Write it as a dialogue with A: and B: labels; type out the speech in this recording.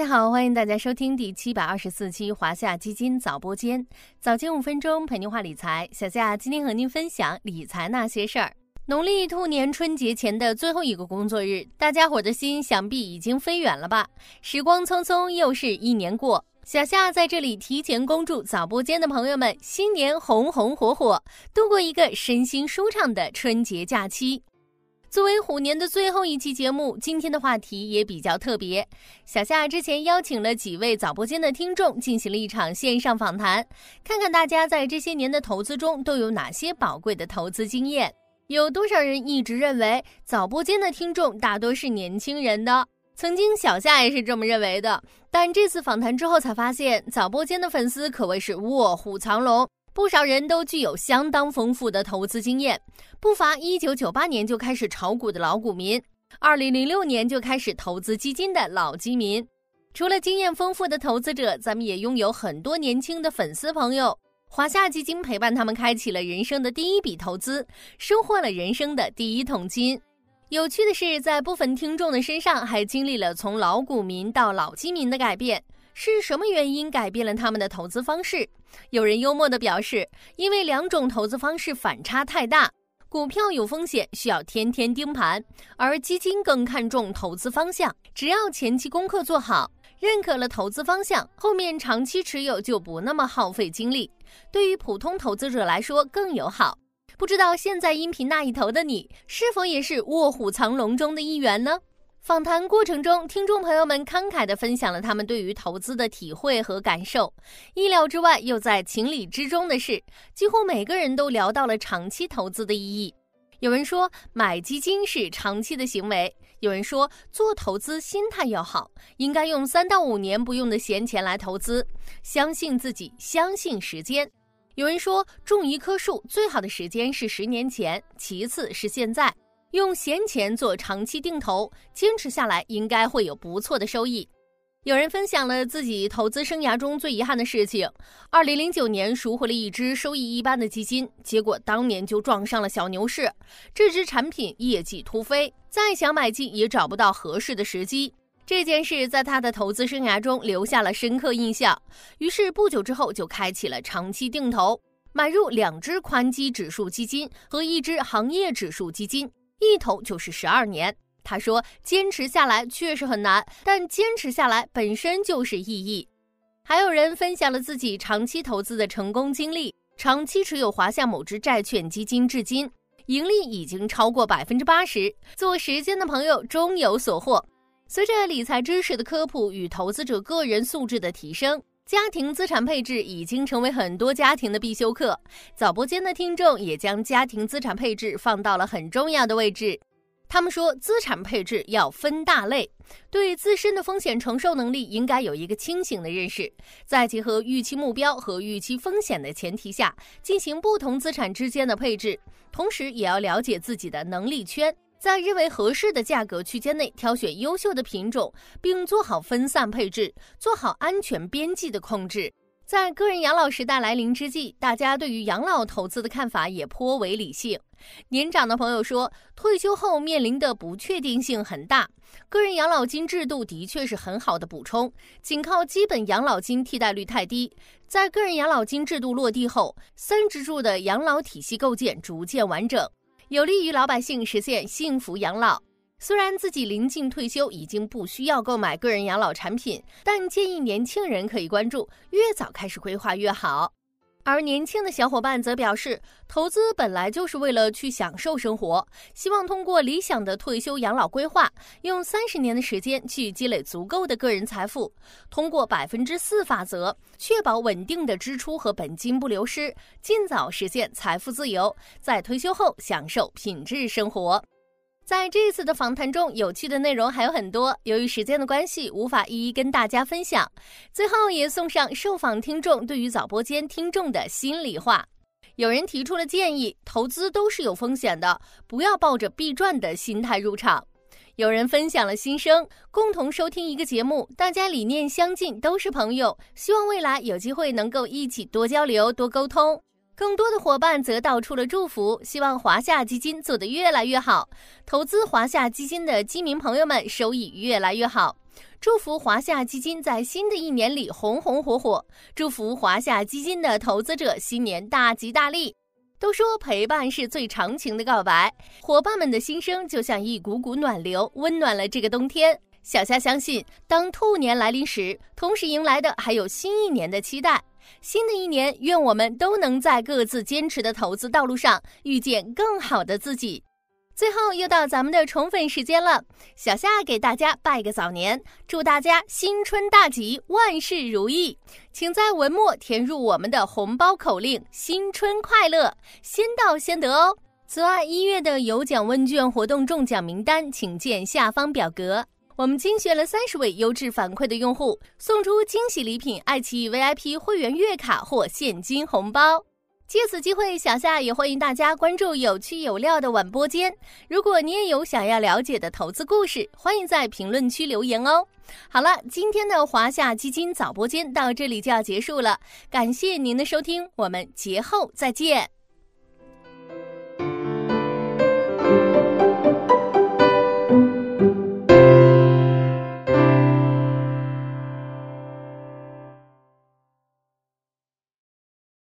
A: 大家好，欢迎大家收听第七百二十四期华夏基金早播间，早间五分钟陪您话理财。小夏今天和您分享理财那些事儿。农历兔年春节前的最后一个工作日，大家伙的心想必已经飞远了吧？时光匆匆，又是一年过。小夏在这里提前恭祝早播间的朋友们新年红红火火，度过一个身心舒畅的春节假期。作为虎年的最后一期节目，今天的话题也比较特别。小夏之前邀请了几位早播间的听众进行了一场线上访谈，看看大家在这些年的投资中都有哪些宝贵的投资经验。有多少人一直认为早播间的听众大多是年轻人的？曾经小夏也是这么认为的，但这次访谈之后才发现，早播间的粉丝可谓是卧虎藏龙。不少人都具有相当丰富的投资经验，不乏1998年就开始炒股的老股民，2006年就开始投资基金的老基民。除了经验丰富的投资者，咱们也拥有很多年轻的粉丝朋友。华夏基金陪伴他们开启了人生的第一笔投资，收获了人生的第一桶金。有趣的是，在部分听众的身上还经历了从老股民到老基民的改变。是什么原因改变了他们的投资方式？有人幽默地表示，因为两种投资方式反差太大，股票有风险，需要天天盯盘，而基金更看重投资方向，只要前期功课做好，认可了投资方向，后面长期持有就不那么耗费精力，对于普通投资者来说更友好。不知道现在音频那一头的你，是否也是卧虎藏龙中的一员呢？访谈过程中，听众朋友们慷慨地分享了他们对于投资的体会和感受。意料之外又在情理之中的是，几乎每个人都聊到了长期投资的意义。有人说买基金是长期的行为，有人说做投资心态要好，应该用三到五年不用的闲钱来投资，相信自己，相信时间。有人说种一棵树最好的时间是十年前，其次是现在。用闲钱做长期定投，坚持下来应该会有不错的收益。有人分享了自己投资生涯中最遗憾的事情：二零零九年赎回了一只收益一般的基金，结果当年就撞上了小牛市，这只产品业绩突飞，再想买进也找不到合适的时机。这件事在他的投资生涯中留下了深刻印象，于是不久之后就开启了长期定投，买入两只宽基指数基金和一只行业指数基金。一投就是十二年，他说坚持下来确实很难，但坚持下来本身就是意义。还有人分享了自己长期投资的成功经历，长期持有华夏某只债券基金至今，盈利已经超过百分之八十。做时间的朋友终有所获。随着理财知识的科普与投资者个人素质的提升。家庭资产配置已经成为很多家庭的必修课，早播间的听众也将家庭资产配置放到了很重要的位置。他们说，资产配置要分大类，对自身的风险承受能力应该有一个清醒的认识，在结合预期目标和预期风险的前提下，进行不同资产之间的配置，同时也要了解自己的能力圈。在认为合适的价格区间内挑选优秀的品种，并做好分散配置，做好安全边际的控制。在个人养老时代来临之际，大家对于养老投资的看法也颇为理性。年长的朋友说，退休后面临的不确定性很大，个人养老金制度的确是很好的补充，仅靠基本养老金替代率太低。在个人养老金制度落地后，三支柱的养老体系构建逐渐完整。有利于老百姓实现幸福养老。虽然自己临近退休，已经不需要购买个人养老产品，但建议年轻人可以关注，越早开始规划越好。而年轻的小伙伴则表示，投资本来就是为了去享受生活，希望通过理想的退休养老规划，用三十年的时间去积累足够的个人财富，通过百分之四法则，确保稳定的支出和本金不流失，尽早实现财富自由，在退休后享受品质生活。在这次的访谈中，有趣的内容还有很多，由于时间的关系，无法一一跟大家分享。最后也送上受访听众对于早播间听众的心里话。有人提出了建议，投资都是有风险的，不要抱着必赚的心态入场。有人分享了心声，共同收听一个节目，大家理念相近，都是朋友，希望未来有机会能够一起多交流、多沟通。更多的伙伴则道出了祝福，希望华夏基金做得越来越好，投资华夏基金的基民朋友们收益越来越好。祝福华夏基金在新的一年里红红火火，祝福华夏基金的投资者新年大吉大利。都说陪伴是最长情的告白，伙伴们的心声就像一股股暖流，温暖了这个冬天。小夏相信，当兔年来临时，同时迎来的还有新一年的期待。新的一年，愿我们都能在各自坚持的投资道路上遇见更好的自己。最后又到咱们的宠粉时间了，小夏给大家拜个早年，祝大家新春大吉，万事如意。请在文末填入我们的红包口令“新春快乐”，先到先得哦。此外，一月的有奖问卷活动中奖名单，请见下方表格。我们精选了三十位优质反馈的用户，送出惊喜礼品——爱奇艺 VIP 会员月卡或现金红包。借此机会，小夏也欢迎大家关注有趣有料的晚播间。如果你也有想要了解的投资故事，欢迎在评论区留言哦。好了，今天的华夏基金早播间到这里就要结束了，感谢您的收听，我们节后再见。